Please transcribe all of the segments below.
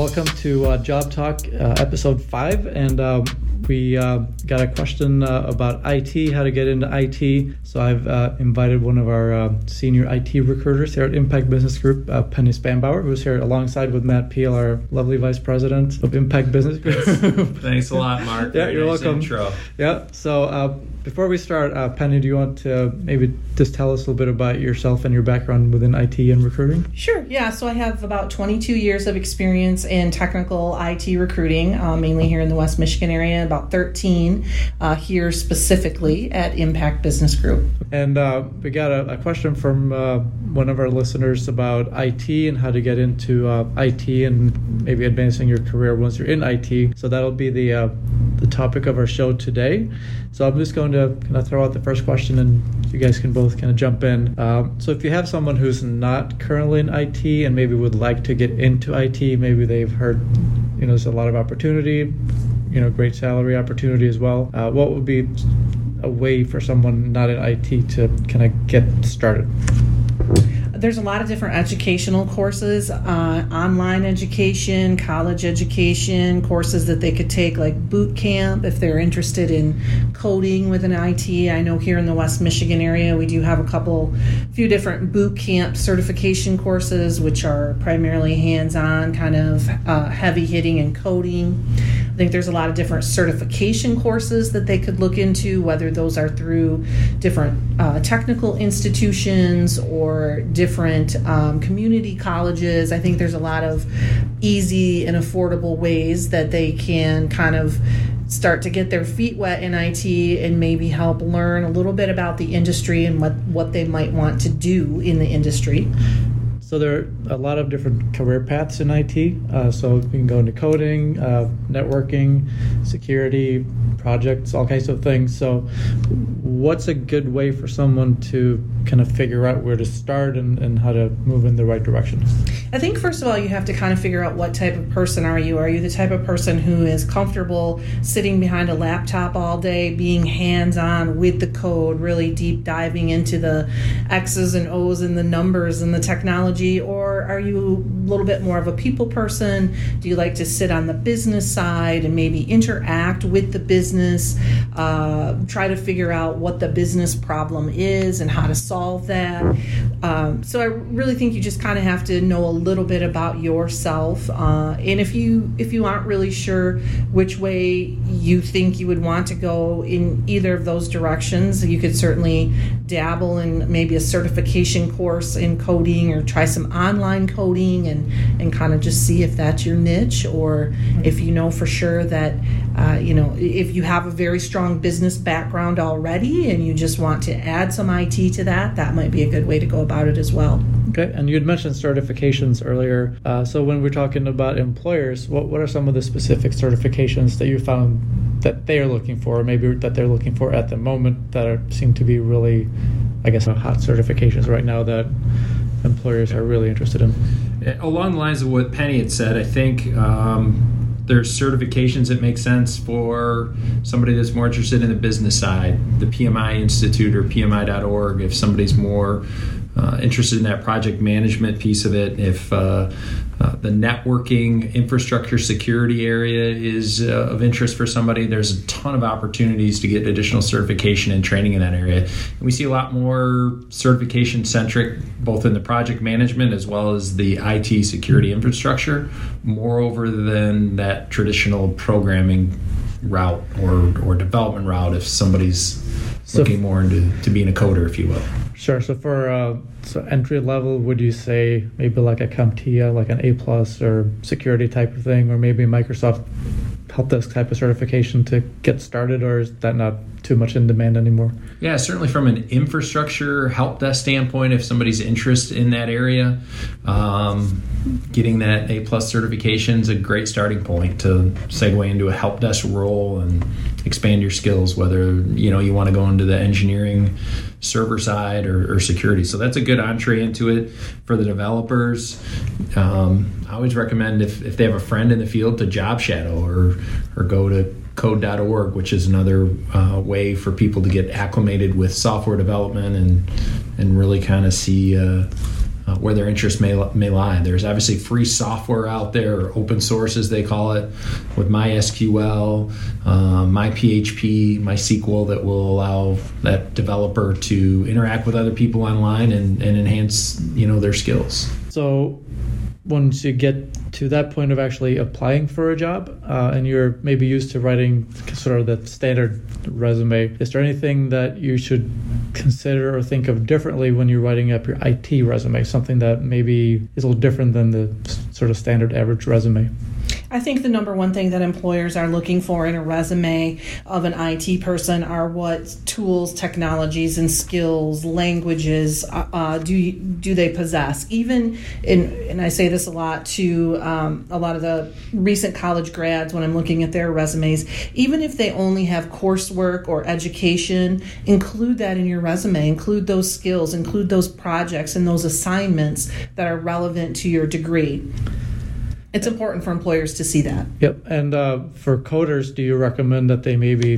welcome to uh, Job Talk, uh, episode five. And um, we uh, got a question uh, about IT, how to get into IT. So I've uh, invited one of our uh, senior IT recruiters here at Impact Business Group, Penny Spanbauer, who's here alongside with Matt Peel, our lovely vice president of Impact Business Group. Thanks a lot, Mark. yeah, you're nice welcome. Intro. Yeah. So before we start, uh, Penny, do you want to maybe just tell us a little bit about yourself and your background within IT and recruiting? Sure. Yeah. So I have about 22 years of experience in technical IT recruiting, uh, mainly here in the West Michigan area, about 13 uh, here specifically at Impact Business Group. And uh, we got a, a question from uh, one of our listeners about IT and how to get into uh, IT and maybe advancing your career once you're in IT. So that'll be the the topic of our show today. So I'm just going to kind of throw out the first question, and you guys can both kind of jump in. Um, so if you have someone who's not currently in IT and maybe would like to get into IT, maybe they've heard, you know, there's a lot of opportunity, you know, great salary opportunity as well. Uh, what would be a way for someone not in IT to kind of get started? There's a lot of different educational courses uh, online education college education courses that they could take like boot camp if they're interested in coding with an it i know here in the west michigan area we do have a couple few different boot camp certification courses which are primarily hands-on kind of uh, heavy hitting and coding think there's a lot of different certification courses that they could look into whether those are through different uh, technical institutions or different um, community colleges. I think there's a lot of easy and affordable ways that they can kind of start to get their feet wet in IT and maybe help learn a little bit about the industry and what, what they might want to do in the industry. So there are a lot of different career paths in IT. Uh, so you can go into coding, uh, networking, security, projects, all kinds of things. So, what's a good way for someone to kind of figure out where to start and, and how to move in the right direction? I think first of all, you have to kind of figure out what type of person are you. Are you the type of person who is comfortable sitting behind a laptop all day, being hands-on with the code, really deep diving into the X's and O's and the numbers and the technology, or are you a little bit more of a people person? Do you like to sit on the business side and maybe interact with the business? uh, try to figure out what the business problem is and how to solve that. Um, so I really think you just kind of have to know a little bit about yourself, uh, and if you if you aren't really sure which way you think you would want to go in either of those directions, you could certainly dabble in maybe a certification course in coding or try some online coding and and kind of just see if that's your niche or if you know for sure that uh, you know if you have a very strong business background already and you just want to add some IT to that, that might be a good way to go about it as well. Okay, and you had mentioned certifications earlier. Uh, so when we're talking about employers, what what are some of the specific certifications that you found that they are looking for, or maybe that they're looking for at the moment that are, seem to be really, I guess, hot certifications right now that employers are really interested in? Along the lines of what Penny had said, I think. Um, there's certifications that make sense for somebody that's more interested in the business side, the PMI Institute or PMI.org. If somebody's more uh, interested in that project management piece of it, if uh, uh, the networking infrastructure security area is uh, of interest for somebody, there's a ton of opportunities to get additional certification and training in that area. And we see a lot more certification centric, both in the project management as well as the IT security infrastructure, moreover than that traditional programming route or, or development route if somebody's so looking more into to being a coder, if you will. Sure. So for uh, so entry level, would you say maybe like a CompTIA, like an A plus or security type of thing, or maybe Microsoft help desk type of certification to get started, or is that not too much in demand anymore? Yeah, certainly from an infrastructure help desk standpoint, if somebody's interested in that area, um, getting that A plus certification is a great starting point to segue into a help desk role and expand your skills. Whether you know you want to go into the engineering server side or, or, security. So that's a good entree into it for the developers. Um, I always recommend if, if they have a friend in the field to job shadow or or go to code.org, which is another uh, way for people to get acclimated with software development and and really kind of see. Uh, uh, where their interest may may lie. There's obviously free software out there, or open source as they call it, with MySQL, uh, MyPHP, MySQL that will allow that developer to interact with other people online and, and enhance you know their skills. So once you get to that point of actually applying for a job uh, and you're maybe used to writing sort of the standard resume, is there anything that you should consider or think of differently when you're writing up your IT resume? Something that maybe is a little different than the sort of standard average resume? I think the number one thing that employers are looking for in a resume of an IT person are what tools, technologies, and skills, languages uh, uh do do they possess. Even in, and I say this a lot to um, a lot of the recent college grads when I'm looking at their resumes. Even if they only have coursework or education, include that in your resume. Include those skills. Include those projects and those assignments that are relevant to your degree it's important for employers to see that. Yep. And uh, for coders, do you recommend that they maybe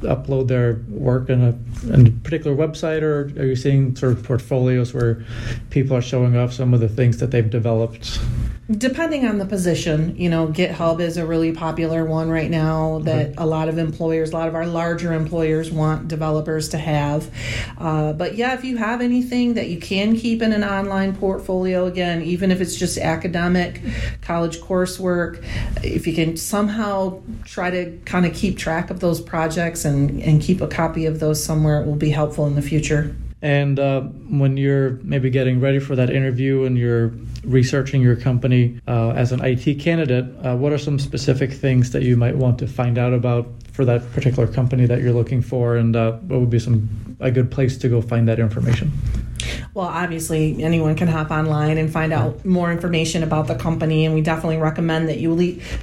upload their work in a, in a particular website, or are you seeing sort of portfolios where people are showing off some of the things that they've developed? depending on the position, you know, GitHub is a really popular one right now that a lot of employers, a lot of our larger employers want developers to have. Uh, but yeah, if you have anything that you can keep in an online portfolio, again, even if it's just academic, college coursework, if you can somehow try to kind of keep track of those projects and, and keep a copy of those somewhere, it will be helpful in the future. And uh, when you're maybe getting ready for that interview and you're researching your company uh, as an IT candidate, uh, what are some specific things that you might want to find out about for that particular company that you're looking for, and uh, what would be some a good place to go find that information? Well, obviously, anyone can hop online and find out more information about the company, and we definitely recommend that you,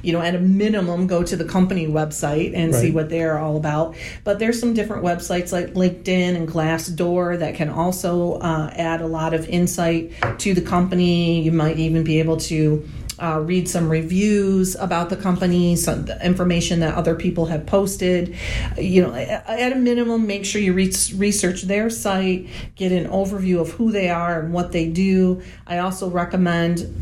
you know, at a minimum, go to the company website and right. see what they're all about. But there's some different websites like LinkedIn and Glassdoor that can also uh, add a lot of insight to the company. You might even be able to uh, read some reviews about the company, some information that other people have posted. You know, at a minimum, make sure you re- research their site, get an overview of who they are and what they do. I also recommend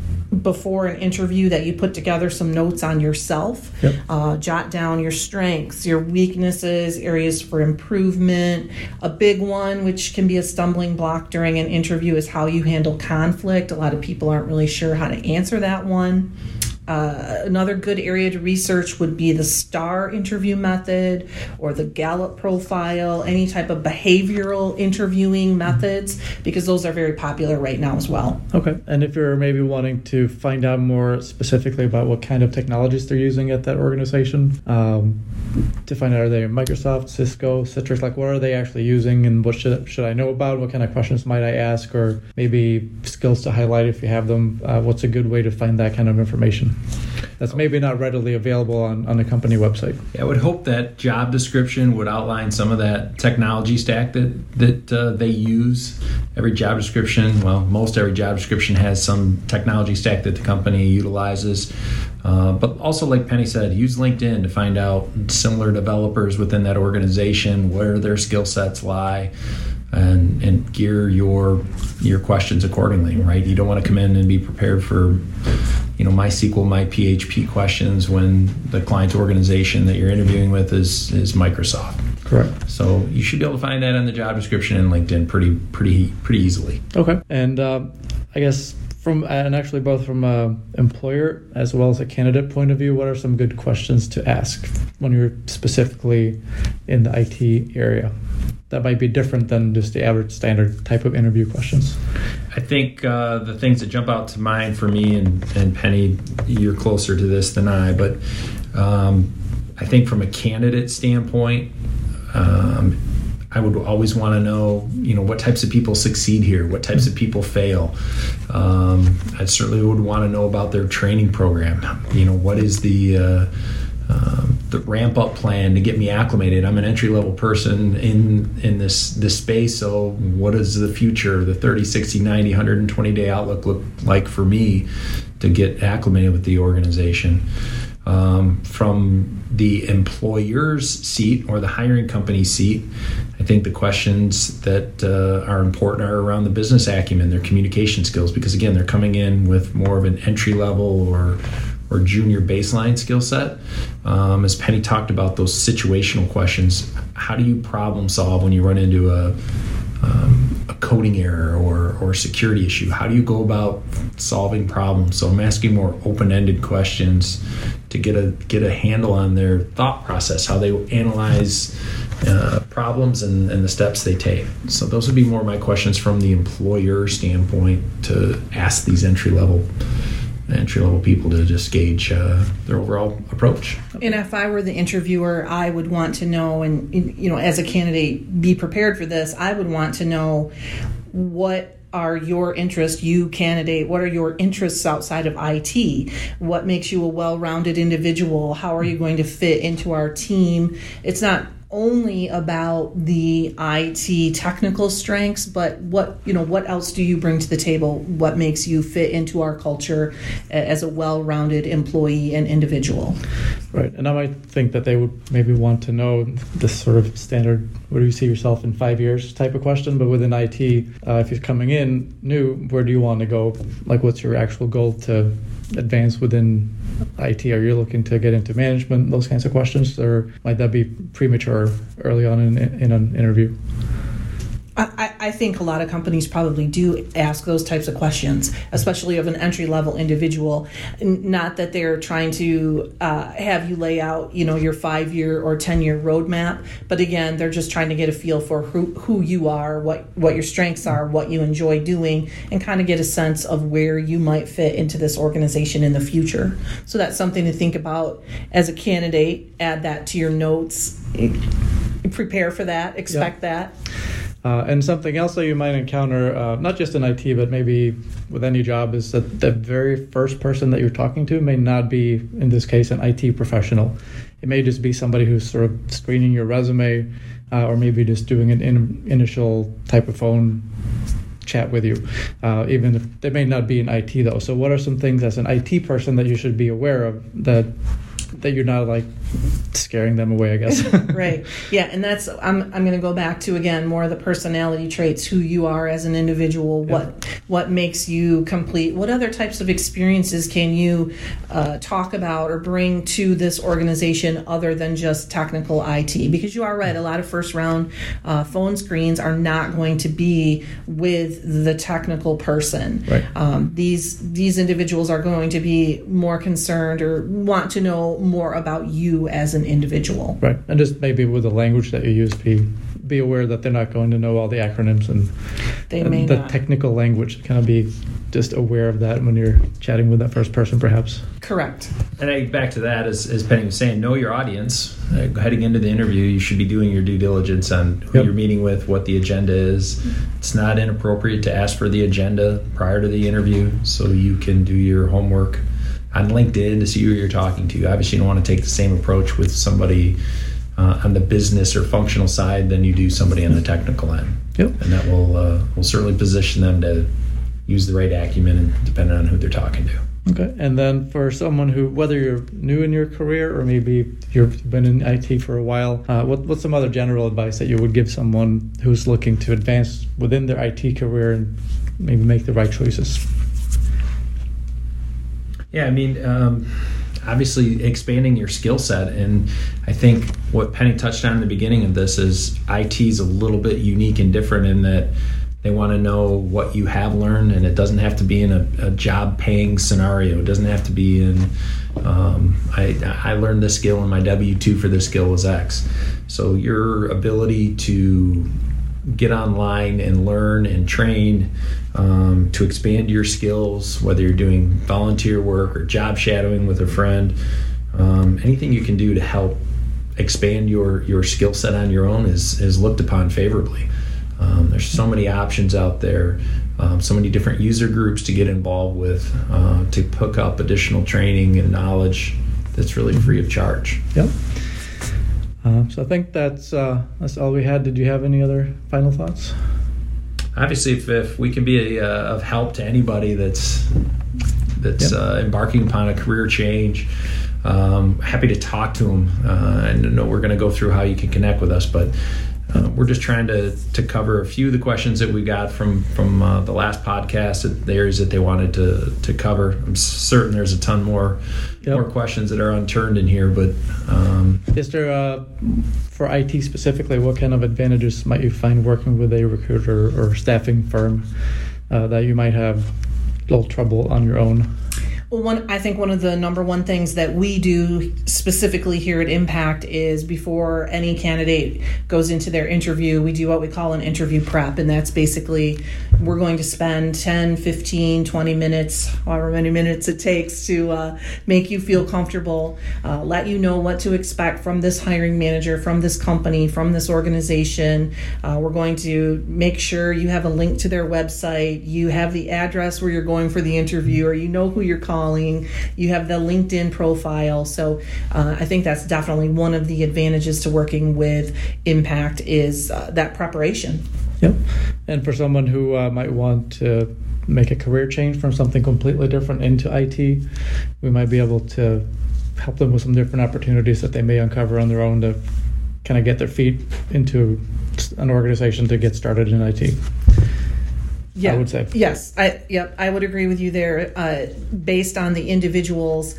before an interview that you put together some notes on yourself. Yep. Uh, jot down your strengths, your weaknesses, areas for improvement. A big one, which can be a stumbling block during an interview, is how you handle conflict. A lot of people aren't really sure how to answer that one on uh, another good area to research would be the STAR interview method or the Gallup profile, any type of behavioral interviewing methods, because those are very popular right now as well. Okay. And if you're maybe wanting to find out more specifically about what kind of technologies they're using at that organization, um, to find out are they Microsoft, Cisco, Citrix, like what are they actually using and what should, should I know about? What kind of questions might I ask? Or maybe skills to highlight if you have them? Uh, what's a good way to find that kind of information? That's maybe not readily available on, on the company website. Yeah, I would hope that job description would outline some of that technology stack that that uh, they use. Every job description, well, most every job description has some technology stack that the company utilizes. Uh, but also, like Penny said, use LinkedIn to find out similar developers within that organization, where their skill sets lie and and gear your your questions accordingly right you don't want to come in and be prepared for you know MySQL, my PHP questions when the client organization that you're interviewing with is is Microsoft. Correct. So you should be able to find that in the job description in LinkedIn pretty pretty pretty easily. Okay, and uh, I guess from and actually both from a employer as well as a candidate point of view, what are some good questions to ask when you're specifically in the IT area? that might be different than just the average standard type of interview questions? I think uh, the things that jump out to mind for me and, and Penny, you're closer to this than I, but um, I think from a candidate standpoint, um, I would always want to know, you know, what types of people succeed here, what types of people fail. Um, I certainly would want to know about their training program. You know, what is the uh, um, the ramp up plan to get me acclimated. I'm an entry level person in in this this space. So what does the future, the 30, 60, 90, 120 day outlook look like for me to get acclimated with the organization? Um, from the employer's seat or the hiring company seat, I think the questions that uh, are important are around the business acumen, their communication skills, because again, they're coming in with more of an entry level or or junior baseline skill set. Um, as Penny talked about, those situational questions. How do you problem solve when you run into a um, a coding error or, or security issue? How do you go about solving problems? So I'm asking more open-ended questions to get a get a handle on their thought process, how they analyze uh, problems and, and the steps they take. So those would be more my questions from the employer standpoint to ask these entry level entry level people to just gauge uh, their overall approach. And if I were the interviewer, I would want to know, and you know, as a candidate, be prepared for this. I would want to know what are your interests, you candidate? What are your interests outside of IT? What makes you a well rounded individual? How are you going to fit into our team? It's not only about the IT technical strengths, but what you know, what else do you bring to the table? What makes you fit into our culture as a well-rounded employee and individual? Right, and I might think that they would maybe want to know this sort of standard "Where do you see yourself in five years?" type of question. But within IT, uh, if you're coming in new, where do you want to go? Like, what's your actual goal to advance within IT? Are you looking to get into management? Those kinds of questions, or might that be premature early on in, in an interview? I, I, think a lot of companies probably do ask those types of questions, especially of an entry level individual. Not that they're trying to uh, have you lay out, you know, your five year or ten year roadmap, but again, they're just trying to get a feel for who, who you are, what what your strengths are, what you enjoy doing, and kind of get a sense of where you might fit into this organization in the future. So that's something to think about as a candidate. Add that to your notes. Prepare for that. Expect yep. that. Uh, and something else that you might encounter, uh, not just in IT, but maybe with any job, is that the very first person that you're talking to may not be, in this case, an IT professional. It may just be somebody who's sort of screening your resume, uh, or maybe just doing an in- initial type of phone chat with you, uh, even if they may not be in IT though. So, what are some things as an IT person that you should be aware of that that you're not like scaring them away, I guess. right. Yeah, and that's I'm I'm going to go back to again more of the personality traits, who you are as an individual, yeah. what what makes you complete, what other types of experiences can you uh, talk about or bring to this organization other than just technical IT? Because you are right, a lot of first round uh, phone screens are not going to be with the technical person. Right. Um, these these individuals are going to be more concerned or want to know more about you as an individual. Right, and just maybe with the language that you use, be be aware that they're not going to know all the acronyms and, they may the not. technical language. Kind of be just aware of that when you're chatting with that first person, perhaps. Correct. And I, back to that, as, as Penny was saying, know your audience. Uh, heading into the interview, you should be doing your due diligence on who yep. you're meeting with, what the agenda is. It's not inappropriate to ask for the agenda prior to the interview so you can do your homework on LinkedIn to see who you're talking to. Obviously, you don't want to take the same approach with somebody uh, on the business or functional side than you do somebody on the technical end. Yep. And that will uh, will certainly position them to use the right acumen and depending on who they're talking to. Okay, and then for someone who, whether you're new in your career or maybe you've been in IT for a while, uh, what, what's some other general advice that you would give someone who's looking to advance within their IT career and maybe make the right choices? Yeah, I mean, um, obviously expanding your skill set. And I think what Penny touched on in the beginning of this is IT is a little bit unique and different in that they want to know what you have learned, and it doesn't have to be in a, a job paying scenario. It doesn't have to be in, um, I, I learned this skill and my W 2 for this skill was X. So your ability to get online and learn and train um, to expand your skills, whether you're doing volunteer work or job shadowing with a friend, um, anything you can do to help expand your your skill set on your own is is looked upon favorably. Um, there's so many options out there, um, so many different user groups to get involved with, uh, to hook up additional training and knowledge that's really free of charge. Yep. Uh, so I think that's uh, that's all we had. Did you have any other final thoughts? Obviously, if, if we can be a, uh, of help to anybody that's that's yep. Uh, embarking upon a career change, um, happy to talk to them. Uh, and know we're going to go through how you can connect with us, but uh, we're just trying to to cover a few of the questions that we got from from uh, the last podcast, the areas that they wanted to to cover. I'm certain there's a ton more yep. more questions that are unturned in here, but um, is there uh, for IT specifically? What kind of advantages might you find working with a recruiter or staffing firm uh, that you might have a little trouble on your own? Well, one, I think one of the number one things that we do specifically here at Impact is before any candidate goes into their interview, we do what we call an interview prep. And that's basically we're going to spend 10, 15, 20 minutes, however many minutes it takes to uh, make you feel comfortable, uh, let you know what to expect from this hiring manager, from this company, from this organization. Uh, we're going to make sure you have a link to their website, you have the address where you're going for the interview, or you know who you're calling calling, you have the LinkedIn profile. So uh, I think that's definitely one of the advantages to working with Impact is uh, that preparation. Yep. And for someone who uh, might want to make a career change from something completely different into IT, we might be able to help them with some different opportunities that they may uncover on their own to kind of get their feet into an organization to get started in IT yeah, I would say. Yes, I yep, I would agree with you there. Uh, based on the individual's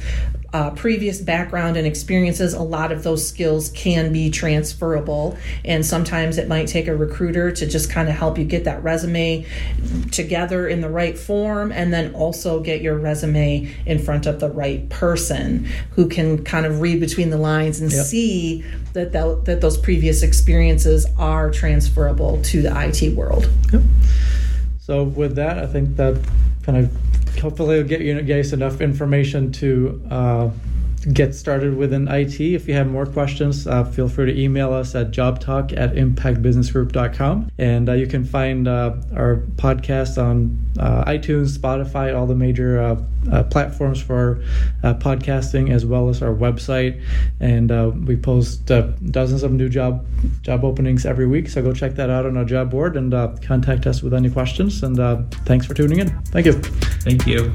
uh, previous background and experiences, a lot of those skills can be transferable. And sometimes it might take a recruiter to just kind of help you get that resume together in the right form and then also get your resume in front of the right person who can kind of read between the lines and yep. see that, that, that those previous experiences are transferable to the IT world. Yep. So with that, I think that kind of hopefully will get you guys enough information to uh, get started within IT. If you have more questions, uh, feel free to email us at jobtalk at impactbusinessgroup.com. And uh, you can find uh, our podcast on uh, iTunes, Spotify, all the major uh, uh, platforms for podcasting, as well as our website. And we post dozens of new job job openings every week. So go check that out on our job board and contact us with any questions. And thanks for tuning in. Thank you. Thank you.